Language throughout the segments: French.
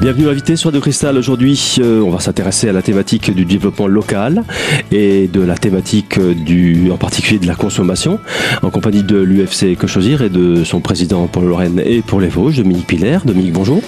Bienvenue invité sur De Cristal. Aujourd'hui, euh, on va s'intéresser à la thématique du développement local et de la thématique du, en particulier de la consommation, en compagnie de l'UFC Que Choisir et de son président pour Lorraine et pour les Vosges, Dominique Piller. Dominique, bonjour.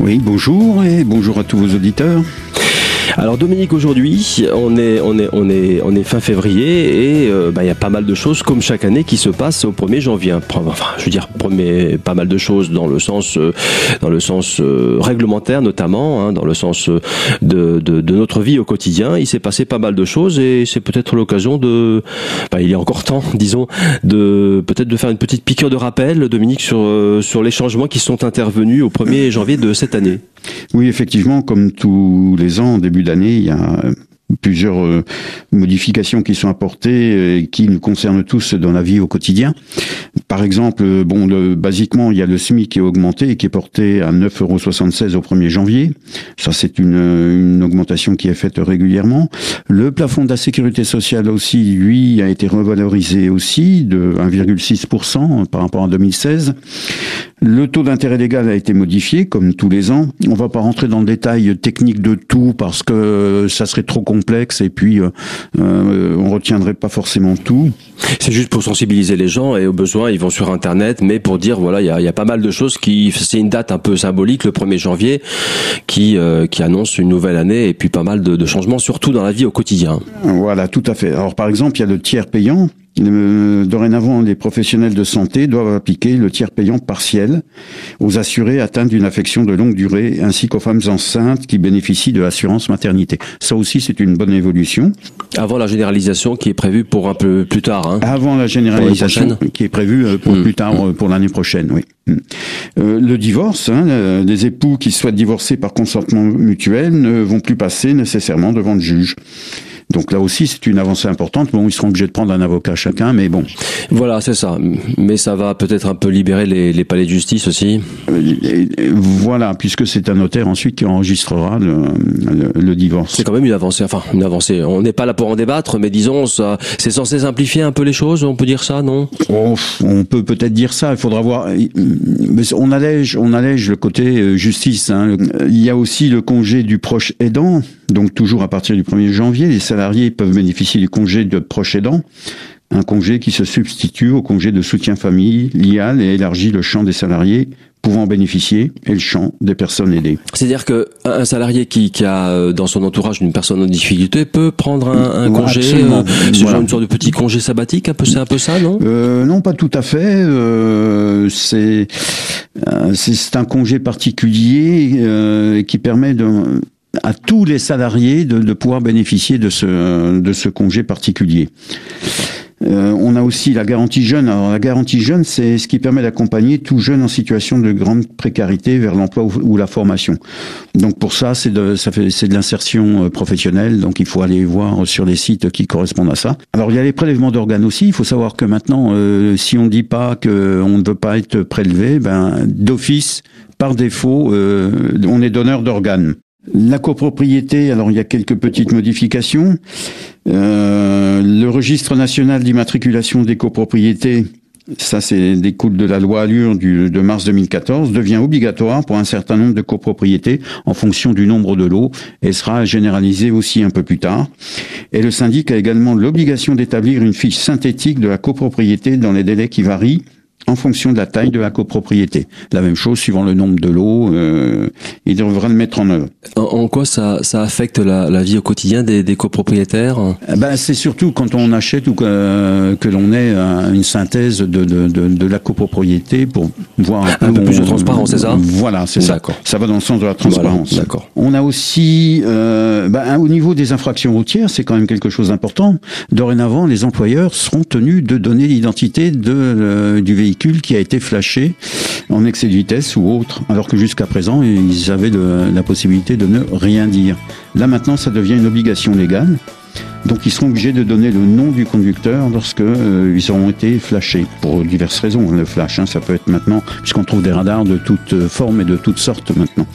Oui, bonjour et bonjour à tous vos auditeurs. Alors Dominique, aujourd'hui, on est, on, est, on, est, on est fin février et euh, bah, il y a pas mal de choses comme chaque année qui se passent au 1er janvier. Enfin, je veux dire, premier, pas mal de choses dans le sens, euh, dans le sens euh, réglementaire notamment, hein, dans le sens de, de, de, notre vie au quotidien. Il s'est passé pas mal de choses et c'est peut-être l'occasion de, bah, il est encore temps, disons, de peut-être de faire une petite piqûre de rappel, Dominique, sur, sur les changements qui sont intervenus au 1er janvier de cette année. Oui, effectivement, comme tous les ans, début d'année, il y a plusieurs euh, modifications qui sont apportées et qui nous concernent tous dans la vie au quotidien. Par exemple, euh, bon, basiquement, il y a le SMIC qui est augmenté et qui est porté à 9,76 euros au 1er janvier. Ça, c'est une, une augmentation qui est faite régulièrement. Le plafond de la sécurité sociale aussi, lui, a été revalorisé aussi de 1,6% par rapport à 2016. Le taux d'intérêt légal a été modifié, comme tous les ans. On va pas rentrer dans le détail technique de tout parce que ça serait trop complexe et puis euh, euh, on retiendrait pas forcément tout. C'est juste pour sensibiliser les gens et au besoin ils vont sur internet, mais pour dire voilà il y a, y a, pas mal de choses qui c'est une date un peu symbolique le 1er janvier qui euh, qui annonce une nouvelle année et puis pas mal de, de changements surtout dans la vie au quotidien. Voilà tout à fait. Alors par exemple il y a le tiers payant dorénavant, les professionnels de santé doivent appliquer le tiers payant partiel aux assurés atteints d'une affection de longue durée ainsi qu'aux femmes enceintes qui bénéficient de l'assurance maternité. Ça aussi, c'est une bonne évolution. Avant la généralisation qui est prévue pour un peu plus tard. Hein. Avant la généralisation qui est prévue euh, pour mmh. plus tard, mmh. pour l'année prochaine, oui. Euh, le divorce, hein, les époux qui souhaitent divorcer par consentement mutuel ne vont plus passer nécessairement devant le juge. Donc là aussi, c'est une avancée importante. Bon, ils seront obligés de prendre un avocat chacun, mais bon. Voilà, c'est ça. Mais ça va peut-être un peu libérer les, les, palais de justice aussi. voilà, puisque c'est un notaire ensuite qui enregistrera le, le, divorce. C'est quand même une avancée. Enfin, une avancée. On n'est pas là pour en débattre, mais disons, ça, c'est censé simplifier un peu les choses. On peut dire ça, non? Oh, On peut peut-être dire ça. Il faudra voir. On allège, on allège le côté euh, justice. Hein. Il y a aussi le congé du proche aidant. Donc toujours à partir du 1er janvier, les salariés peuvent bénéficier du congé de proche aidant, un congé qui se substitue au congé de soutien familial et élargit le champ des salariés pouvant bénéficier et le champ des personnes aidées. C'est-à-dire que un salarié qui, qui, a euh, dans son entourage une personne en difficulté peut prendre un, un congé, euh, voilà. une sorte de petit congé sabbatique, un peu c'est un peu ça, non? Euh, Non, pas tout à fait. Euh, c'est euh, c'est un congé particulier euh, qui permet de à tous les salariés de, de, pouvoir bénéficier de ce, de ce congé particulier. Euh, on a aussi la garantie jeune. Alors la garantie jeune, c'est ce qui permet d'accompagner tout jeune en situation de grande précarité vers l'emploi ou, la formation. Donc pour ça, c'est de, de l'insertion euh, professionnelle. Donc il faut aller voir sur les sites qui correspondent à ça. Alors il y a les prélèvements d'organes aussi. Il faut savoir que maintenant, euh, si on ne dit pas que on ne veut pas être prélevé, ben d'office, par défaut, euh, on est donneur d'organes. La copropriété, alors il y a quelques petites modifications. Euh, le registre national d'immatriculation des copropriétés, ça c'est découle de la loi Allure de mars 2014, devient obligatoire pour un certain nombre de copropriétés en fonction du nombre de lots et sera généralisé aussi un peu plus tard. Et le syndic a également l'obligation d'établir une fiche synthétique de la copropriété dans les délais qui varient en fonction de la taille de la copropriété. La même chose suivant le nombre de lots, euh, il devra le mettre en œuvre. En, en quoi ça, ça affecte la, la, vie au quotidien des, des copropriétaires? Eh ben, C'est surtout quand on achète ou que, que l'on ait une synthèse de, de, de, de, la copropriété pour voir un peu, un peu plus de transparence, c'est ça? Voilà, c'est ça. Ça va dans le sens de la transparence. Voilà, D'accord. On a aussi, euh, ben, au niveau des infractions routières, c'est quand même quelque chose d'important. Dorénavant, les employeurs seront tenus de donner l'identité de, euh, du véhicule qui a été flashé en excès de vitesse ou autre, alors que jusqu'à présent, ils avaient la possibilité de ne rien dire. Là maintenant, ça devient une obligation légale. Donc ils seront obligés de donner le nom du conducteur lorsque euh, ils auront été flashés pour diverses raisons. Le flash, hein, ça peut être maintenant puisqu'on trouve des radars de toutes formes et de toutes sortes maintenant.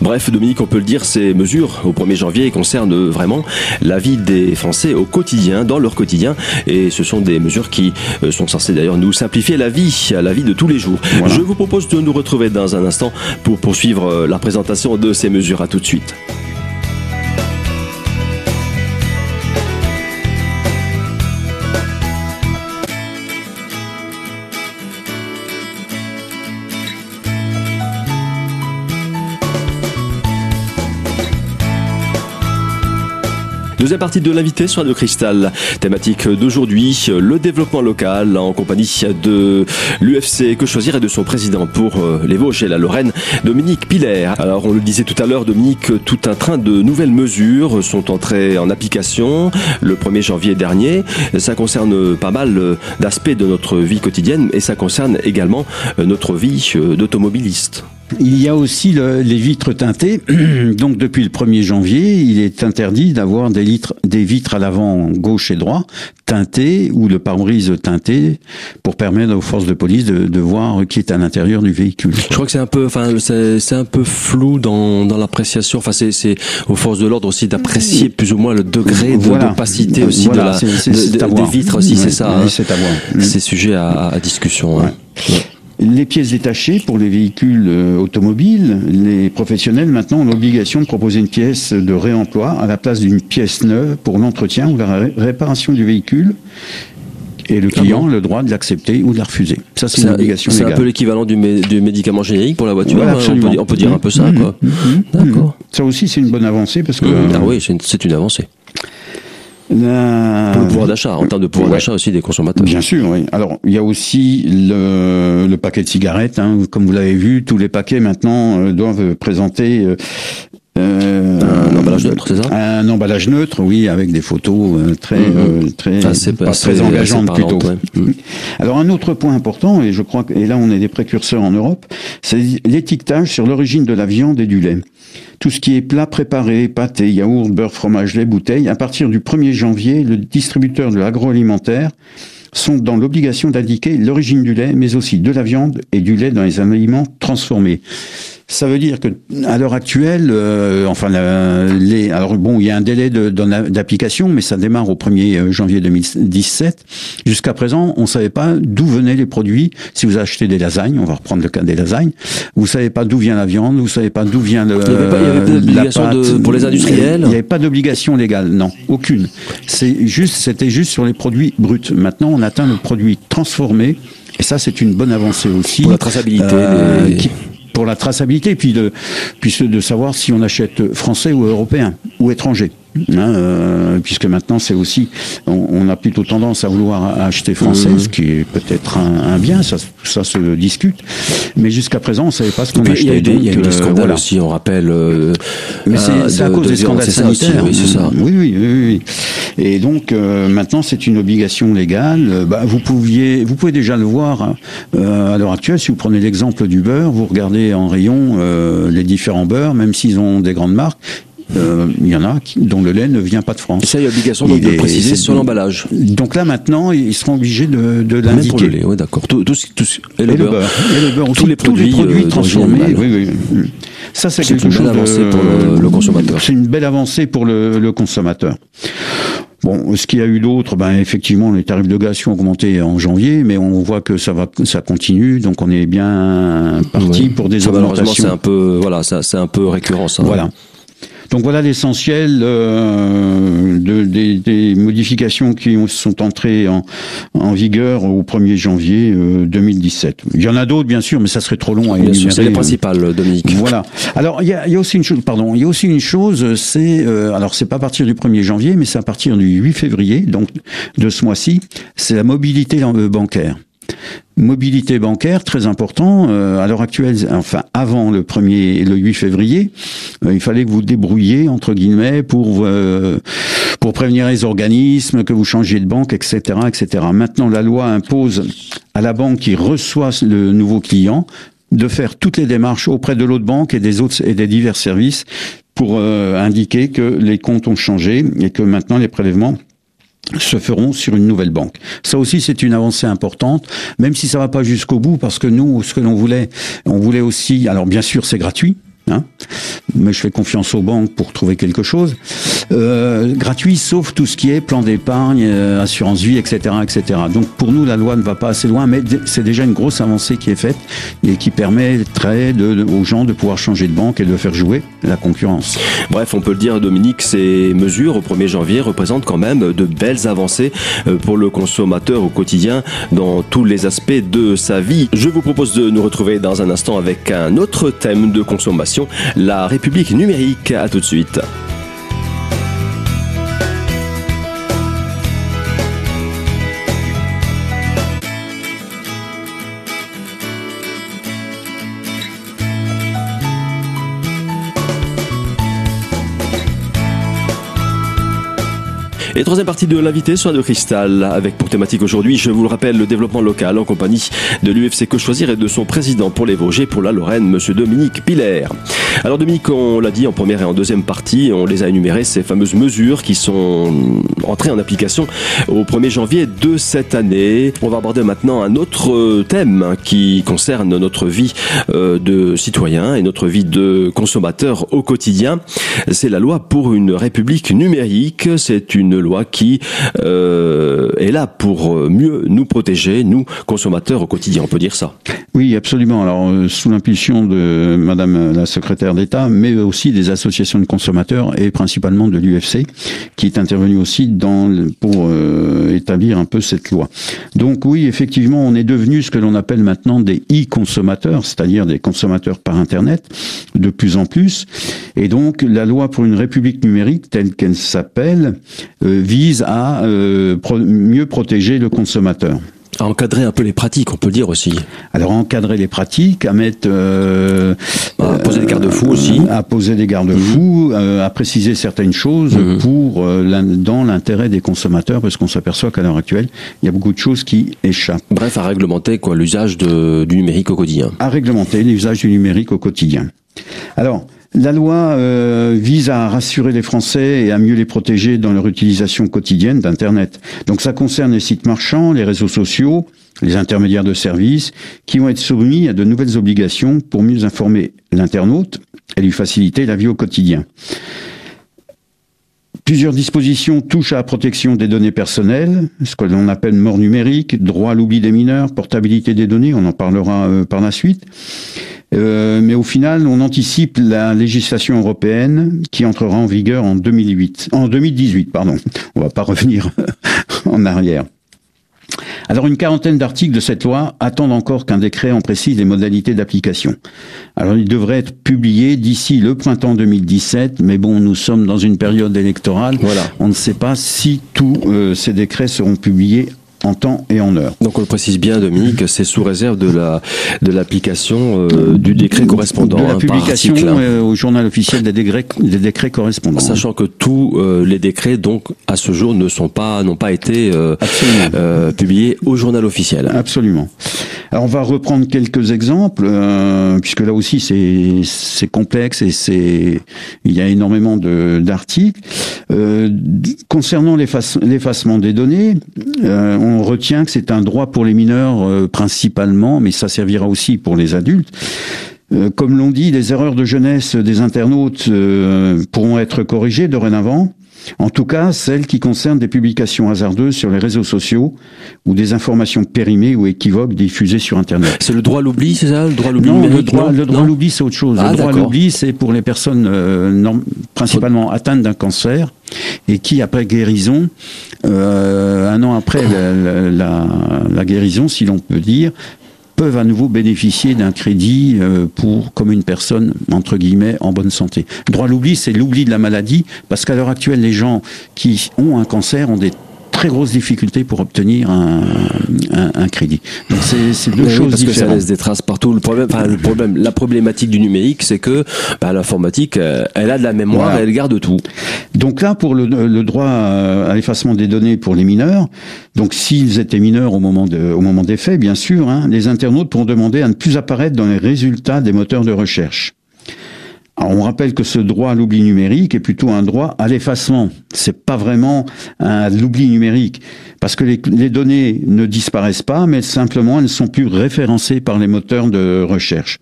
Bref, Dominique, on peut le dire, ces mesures au 1er janvier concernent vraiment la vie des Français au quotidien, dans leur quotidien, et ce sont des mesures qui euh, sont censées d'ailleurs nous simplifier la vie, la vie de tous les jours. Je vous propose de nous retrouver dans un instant pour poursuivre euh, la présentation de ces mesures. À tout de suite. Deuxième partie de l'invité sur Radio Cristal. Thématique d'aujourd'hui, le développement local en compagnie de l'UFC Que Choisir et de son président pour euh, les Vosges et la Lorraine, Dominique Piller. Alors on le disait tout à l'heure, Dominique, tout un train de nouvelles mesures sont entrées en application le 1er janvier dernier. Ça concerne pas mal d'aspects de notre vie quotidienne et ça concerne également notre vie d'automobiliste. Il y a aussi les vitres teintées. Donc depuis le 1er janvier, il est interdit d'avoir des, des vitres à l'avant gauche et droit teintées ou le pare-brise teinté pour permettre aux forces de police de, voir qui est à l'intérieur du véhicule. Je crois que c'est un peu, enfin, c'est un peu flou dans, dans l'appréciation. Enfin, c'est aux forces de l'ordre aussi d'apprécier plus ou moins le degré d'opacité aussi de la, des vitres aussi. c'est ça. Hein. C'est sujet à, discussion. Hein. Les pièces détachées pour les véhicules euh, automobiles, les professionnels maintenant ont l'obligation de proposer une pièce de réemploi à la place d'une pièce neuve pour l'entretien ou la réparation du véhicule. Et le client a le droit de l'accepter ou de la refuser. Ça, c'est une obligation légale. C'est un peu l'équivalent du, médicament générique pour la voiture. Hein, on, peut, dire un peu ça, mmh, quoi. Mmh, mmh, D'accord. Ça aussi, c'est une bonne avancée parce que. ah oui, c'est une avancée. Le pouvoir d'achat, en termes de pouvoir d'achat aussi des consommateurs. Bien sûr, oui. Alors, il y a aussi le, le paquet de cigarettes. Hein. Comme vous l'avez vu, tous les paquets maintenant euh, doivent présenter euh, euh, un emballage neutre, c'est ça? Un emballage neutre, oui, avec des photos euh, très, euh, très, pas très engageantes plutôt. Alors un autre point important, et je crois que et là on est des précurseurs en Europe, c'est l'étiquetage sur l'origine de la viande et du lait. Tout ce qui est plat préparé, pâté, yaourt, beurre, fromage, lait, bouteille, à partir du 1er janvier, le distributeur de l'agroalimentaire sont dans l'obligation d'indiquer l'origine du lait, mais aussi de la viande et du lait dans les aliments transformés. Ça veut dire que à l'heure actuelle, euh, enfin, les, alors bon, il y a un délai d'application, mais ça démarre au 1er euh, janvier 2017. Jusqu'à présent, on savait pas d'où venaient les produits. Si vous achetez des lasagnes, on va reprendre le cas des lasagnes, vous savez pas d'où vient la viande, vous savez pas d'où vient le. Il n'y avait pas, d'obligation pour les industriels. Il n'y avait pas d'obligation légale, non, aucune. C'est juste, c'était juste sur les produits bruts. Maintenant, on atteint le produit transformé. Et ça, c'est une bonne avancée aussi. Pour la traçabilité. Euh, pour la traçabilité, puis de, puis de savoir si on achète français ou européen ou étranger. Hein, euh, puisque maintenant c'est aussi, on, a plutôt tendance à vouloir acheter français, mmh. ce qui est peut-être un, bien, ça, ça se discute. Mais jusqu'à présent, on savait pas ce qu'on achetait. Il y a eu des, y a eu des euh, scandales aussi, on rappelle. Euh, Mais c'est à cause des scandales sanitaires. oui, ça. Oui, oui, oui, Et donc maintenant, c'est une obligation légale. Bah, vous pouviez, vous pouvez déjà le voir hein, à l'heure actuelle. Si vous prenez l'exemple du beurre, vous regardez en rayon les différents beurres, même s'ils ont des grandes marques euh, il y en a qui, dont le lait ne vient pas de France. Et ça, il y a obligation de le préciser sur l'emballage. Donc là, maintenant, ils seront obligés de, de l'indiquer. pour le lait, oui, d'accord. Tout, tout, tout, et, le, beurre. Et le beurre aussi, tous les produits, tous les produits euh, transformés. Oui, oui. Ça, c'est quelque chose. Une belle avancée pour le, le consommateur. C'est une belle avancée pour le, le consommateur. Bon, ce qu'il y a eu d'autre, ben effectivement, les tarifs de gaz ont augmenté en janvier, mais on voit que ça va, ça continue, donc on est bien parti pour des augmentations. c'est un peu, voilà, ça, c'est un peu récurrent, ça. Voilà. Donc voilà l'essentiel euh, de, des, des, modifications qui sont entrées en, en vigueur au 1er janvier 2017. Euh, il y en a d'autres bien sûr, mais ça serait trop long à énumérer. C'est les principales, Dominique. Voilà. Alors il y a, y a aussi une chose, pardon, il y a aussi une chose, c'est euh, alors c'est pas à partir du 1er janvier, mais c'est à partir du 8 février, donc de ce mois-ci, c'est la mobilité euh, bancaire. Mobilité bancaire, très important. Euh, à l'heure actuelle, enfin avant le 1er, le 8 février, euh, il fallait que vous débrouilliez entre guillemets pour euh, pour prévenir les organismes, que vous changiez de banque, etc., etc. Maintenant, la loi impose à la banque qui reçoit le nouveau client de faire toutes les démarches auprès de l'autre banque et des autres et des divers services pour indiquer que les comptes ont changé et que maintenant les prélèvements se feront sur une nouvelle banque. Ça aussi, c'est une avancée importante, même si ça va pas jusqu'au bout, parce que nous, ce que l'on voulait, on voulait aussi, alors bien sûr, c'est gratuit, Hein mais je fais confiance aux banques pour trouver quelque chose. Euh, gratuit, sauf tout ce qui est plan d'épargne, euh, assurance vie, etc., etc. Donc pour nous, la loi ne va pas assez loin, mais c'est déjà une grosse avancée qui est faite et qui de, aux gens de pouvoir changer de banque et de faire jouer la concurrence. Bref, on peut le dire, Dominique, ces mesures au 1er janvier représentent quand même de belles avancées euh, pour le consommateur au quotidien dans tous les aspects de sa vie. Je vous propose de nous retrouver dans un instant avec un autre thème de consommation la République numérique. À tout de suite. Et troisième partie de l'invité sur de Cristal, avec pour thématique aujourd'hui, je vous le rappelle, le développement local en compagnie de l'UFC Que Choisir et de son président pour les Vosges pour la Lorraine, monsieur Dominique Piller. Alors Dominique, on l'a dit en première et en deuxième partie, on les a énumérées, ces fameuses mesures qui sont entrées en application au 1er janvier de cette année. On va aborder maintenant un autre thème qui concerne notre vie euh, de citoyen et notre vie de consommateur au quotidien. C'est la loi pour une république numérique. C'est une loi qui euh, est là pour mieux nous protéger, nous consommateurs au quotidien. On peut dire ça. Oui, absolument. Alors, euh, sous l'impulsion de Madame la secrétaire d'État, mais aussi des associations de consommateurs et principalement de l'UFC, qui est intervenu aussi dans pour euh, établir un peu cette loi. Donc oui, effectivement, on est devenu ce que l'on appelle maintenant des e-consommateurs, c'est-à-dire des consommateurs par Internet, de plus en plus. Et donc, la loi pour une république numérique, telle qu'elle s'appelle, vise à euh, mieux protéger le consommateur. À encadrer un peu les pratiques, on peut le dire aussi. Alors encadrer les pratiques, à mettre, euh, à poser des garde-fous aussi, à poser des garde-fous, mhm. euh, à préciser certaines choses mhm. pour dans l'intérêt des consommateurs, parce qu'on s'aperçoit qu'à l'heure actuelle, il y a beaucoup de choses qui échappent. Bref, à réglementer quoi l'usage du numérique au quotidien. À réglementer l'usage du numérique au quotidien. Alors. La loi euh, vise à rassurer les Français et à mieux les protéger dans leur utilisation quotidienne d'Internet. Donc ça concerne les sites marchands, les réseaux sociaux, les intermédiaires de services, qui vont être soumis à de nouvelles obligations pour mieux informer l'internaute et lui faciliter la vie au quotidien. Plusieurs dispositions touchent à la protection des données personnelles, ce que l'on appelle mort numérique, droit à l'oubli des mineurs, portabilité des données, on en parlera euh, par la suite. Euh, mais au final, on anticipe la législation européenne qui entrera en vigueur en 2008, en 2018, pardon. On va pas revenir en arrière. Alors une quarantaine d'articles de cette loi attendent encore qu'un décret en précise les modalités d'application. Alors il devrait être publié d'ici le printemps 2017, mais bon, nous sommes dans une période électorale. Voilà. On ne sait pas si tous euh, ces décrets seront publiés en temps et en heure. Donc on le précise bien, Dominique, c'est sous réserve de la de l'application euh, du décret correspondant. De la hein, publication euh, au journal officiel des décrets, des décrets correspondants. Sachant que tous euh, les décrets, donc à ce jour, ne sont pas n'ont pas été publiés au journal officiel. Absolument. On va reprendre quelques exemples, puisque là aussi c'est complexe et c'est il y a énormément d'articles concernant l'effacement des données. On on retient que c'est un droit pour les mineurs euh, principalement, mais ça servira aussi pour les adultes. Euh, comme l'on dit, les erreurs de jeunesse des internautes euh, pourront être corrigées dorénavant. En tout cas, celles qui concernent des publications hasardeuses sur les réseaux sociaux ou des informations périmées ou équivoques diffusées sur Internet. C'est le droit à l'oubli, c'est ça Le droit à l'oubli Non, le droit, le droit à l'oubli, c'est autre chose. le ah, droit à l'oubli, c'est pour les personnes principalement atteintes d'un cancer et qui, après guérison, euh, un an après la, guérison, si l'on peut dire, peuvent à nouveau bénéficier d'un crédit euh, pour comme une personne entre guillemets en bonne santé. Droit à l'oubli, c'est l'oubli de la maladie, parce qu'à l'heure actuelle, les gens qui ont un cancer ont des très grosses difficultés pour obtenir un, un, crédit. Donc c'est deux choses parce différentes. que ça laisse des traces partout. Le problème, enfin, le problème, la problématique du numérique, c'est que bah, l'informatique, euh, elle a de la mémoire, et elle garde tout. Donc là, pour le, le droit à l'effacement des données pour les mineurs, donc s'ils étaient mineurs au moment de, au moment des faits, bien sûr, hein, les internautes pourront demander à ne plus apparaître dans les résultats des moteurs de recherche. Alors on rappelle que ce droit à l'oubli numérique est plutôt un droit à l'effacement. C'est pas vraiment un l'oubli numérique parce que les, les, données ne disparaissent pas, mais simplement elles ne sont plus référencées par les moteurs de recherche.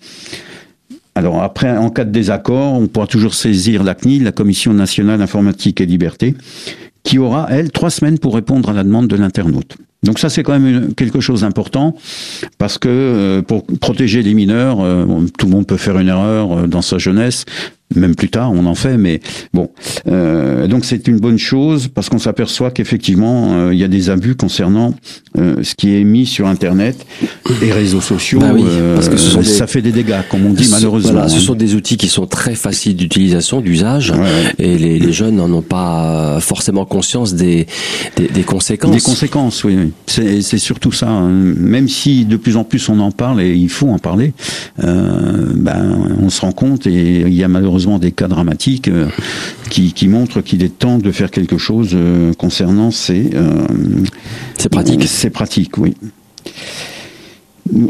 Alors après, en cas de désaccord, on pourra toujours saisir la CNIL, la Commission nationale informatique et liberté, qui aura, elle, trois semaines pour répondre à la demande de l'internaute. Donc ça, c'est quand même quelque chose d'important, parce que euh, pour protéger les mineurs, euh, tout le monde peut faire une erreur euh, dans sa jeunesse, même plus tard, on en fait, mais bon. Euh, donc c'est une bonne chose parce qu'on s'aperçoit qu'effectivement euh, il y a des abus concernant euh, ce qui est mis sur Internet et réseaux sociaux. Bah oui, parce que ce sont ça des... fait des dégâts, comme on dit Ce- malheureusement. voilà, ce hein. sont des outils qui sont très faciles d'utilisation, d'usage, Ouais. et les, les jeunes n'en ont pas forcément conscience des, des, des conséquences. Des conséquences, oui. oui. C'est c'est surtout ça. hein. Même si de plus en plus on en parle et il faut en parler, euh, ben on se rend compte et il y a malheureusement des cas dramatiques euh, qui, qui montrent qu'il est temps de faire quelque chose euh, concernant ces. euh, C'est pratique. C'est pratique, oui.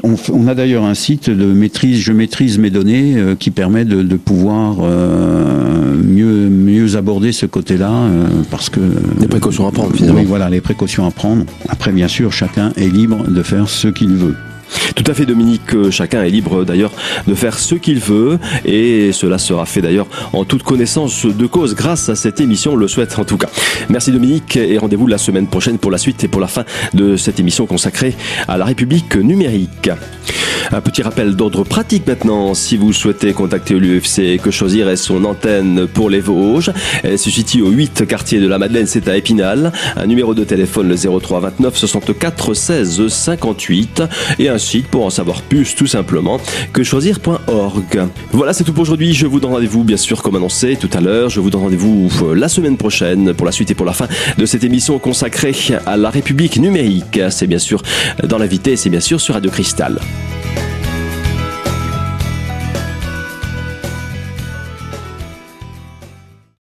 On, a d'ailleurs un site de maîtrise, je maîtrise mes données, qui permet de, de pouvoir mieux, mieux aborder ce côté-là, parce que Des précautions à prendre, finalement. oui, voilà, les précautions à prendre. Après, bien sûr, chacun est libre de faire ce qu'il veut. Tout à fait, Dominique. euh, Chacun est libre d'ailleurs de faire ce qu'il veut et cela sera fait d'ailleurs en toute connaissance de cause grâce à cette émission, on le souhaite en tout cas. Merci Dominique et rendez-vous la semaine prochaine pour la suite et pour la fin de cette émission consacrée à la République numérique. Un petit rappel d'ordre pratique maintenant. Si vous souhaitez contacter l'UFC, que choisir est son antenne pour les Vosges. Elle se situe au 8 quartier de la Madeleine, c'est à Épinal. Un numéro de téléphone le 03 29 64 16 58 et un site pour en savoir plus tout simplement que choisir.org. Voilà, c'est tout pour aujourd'hui. Je vous donne rendez-vous bien sûr comme annoncé tout à l'heure. Je vous donne rendez-vous euh, la semaine prochaine pour la suite et pour la fin de cette émission consacrée à la République numérique. C'est bien sûr dans l'invité, c'est bien sûr sur Radio Cristal.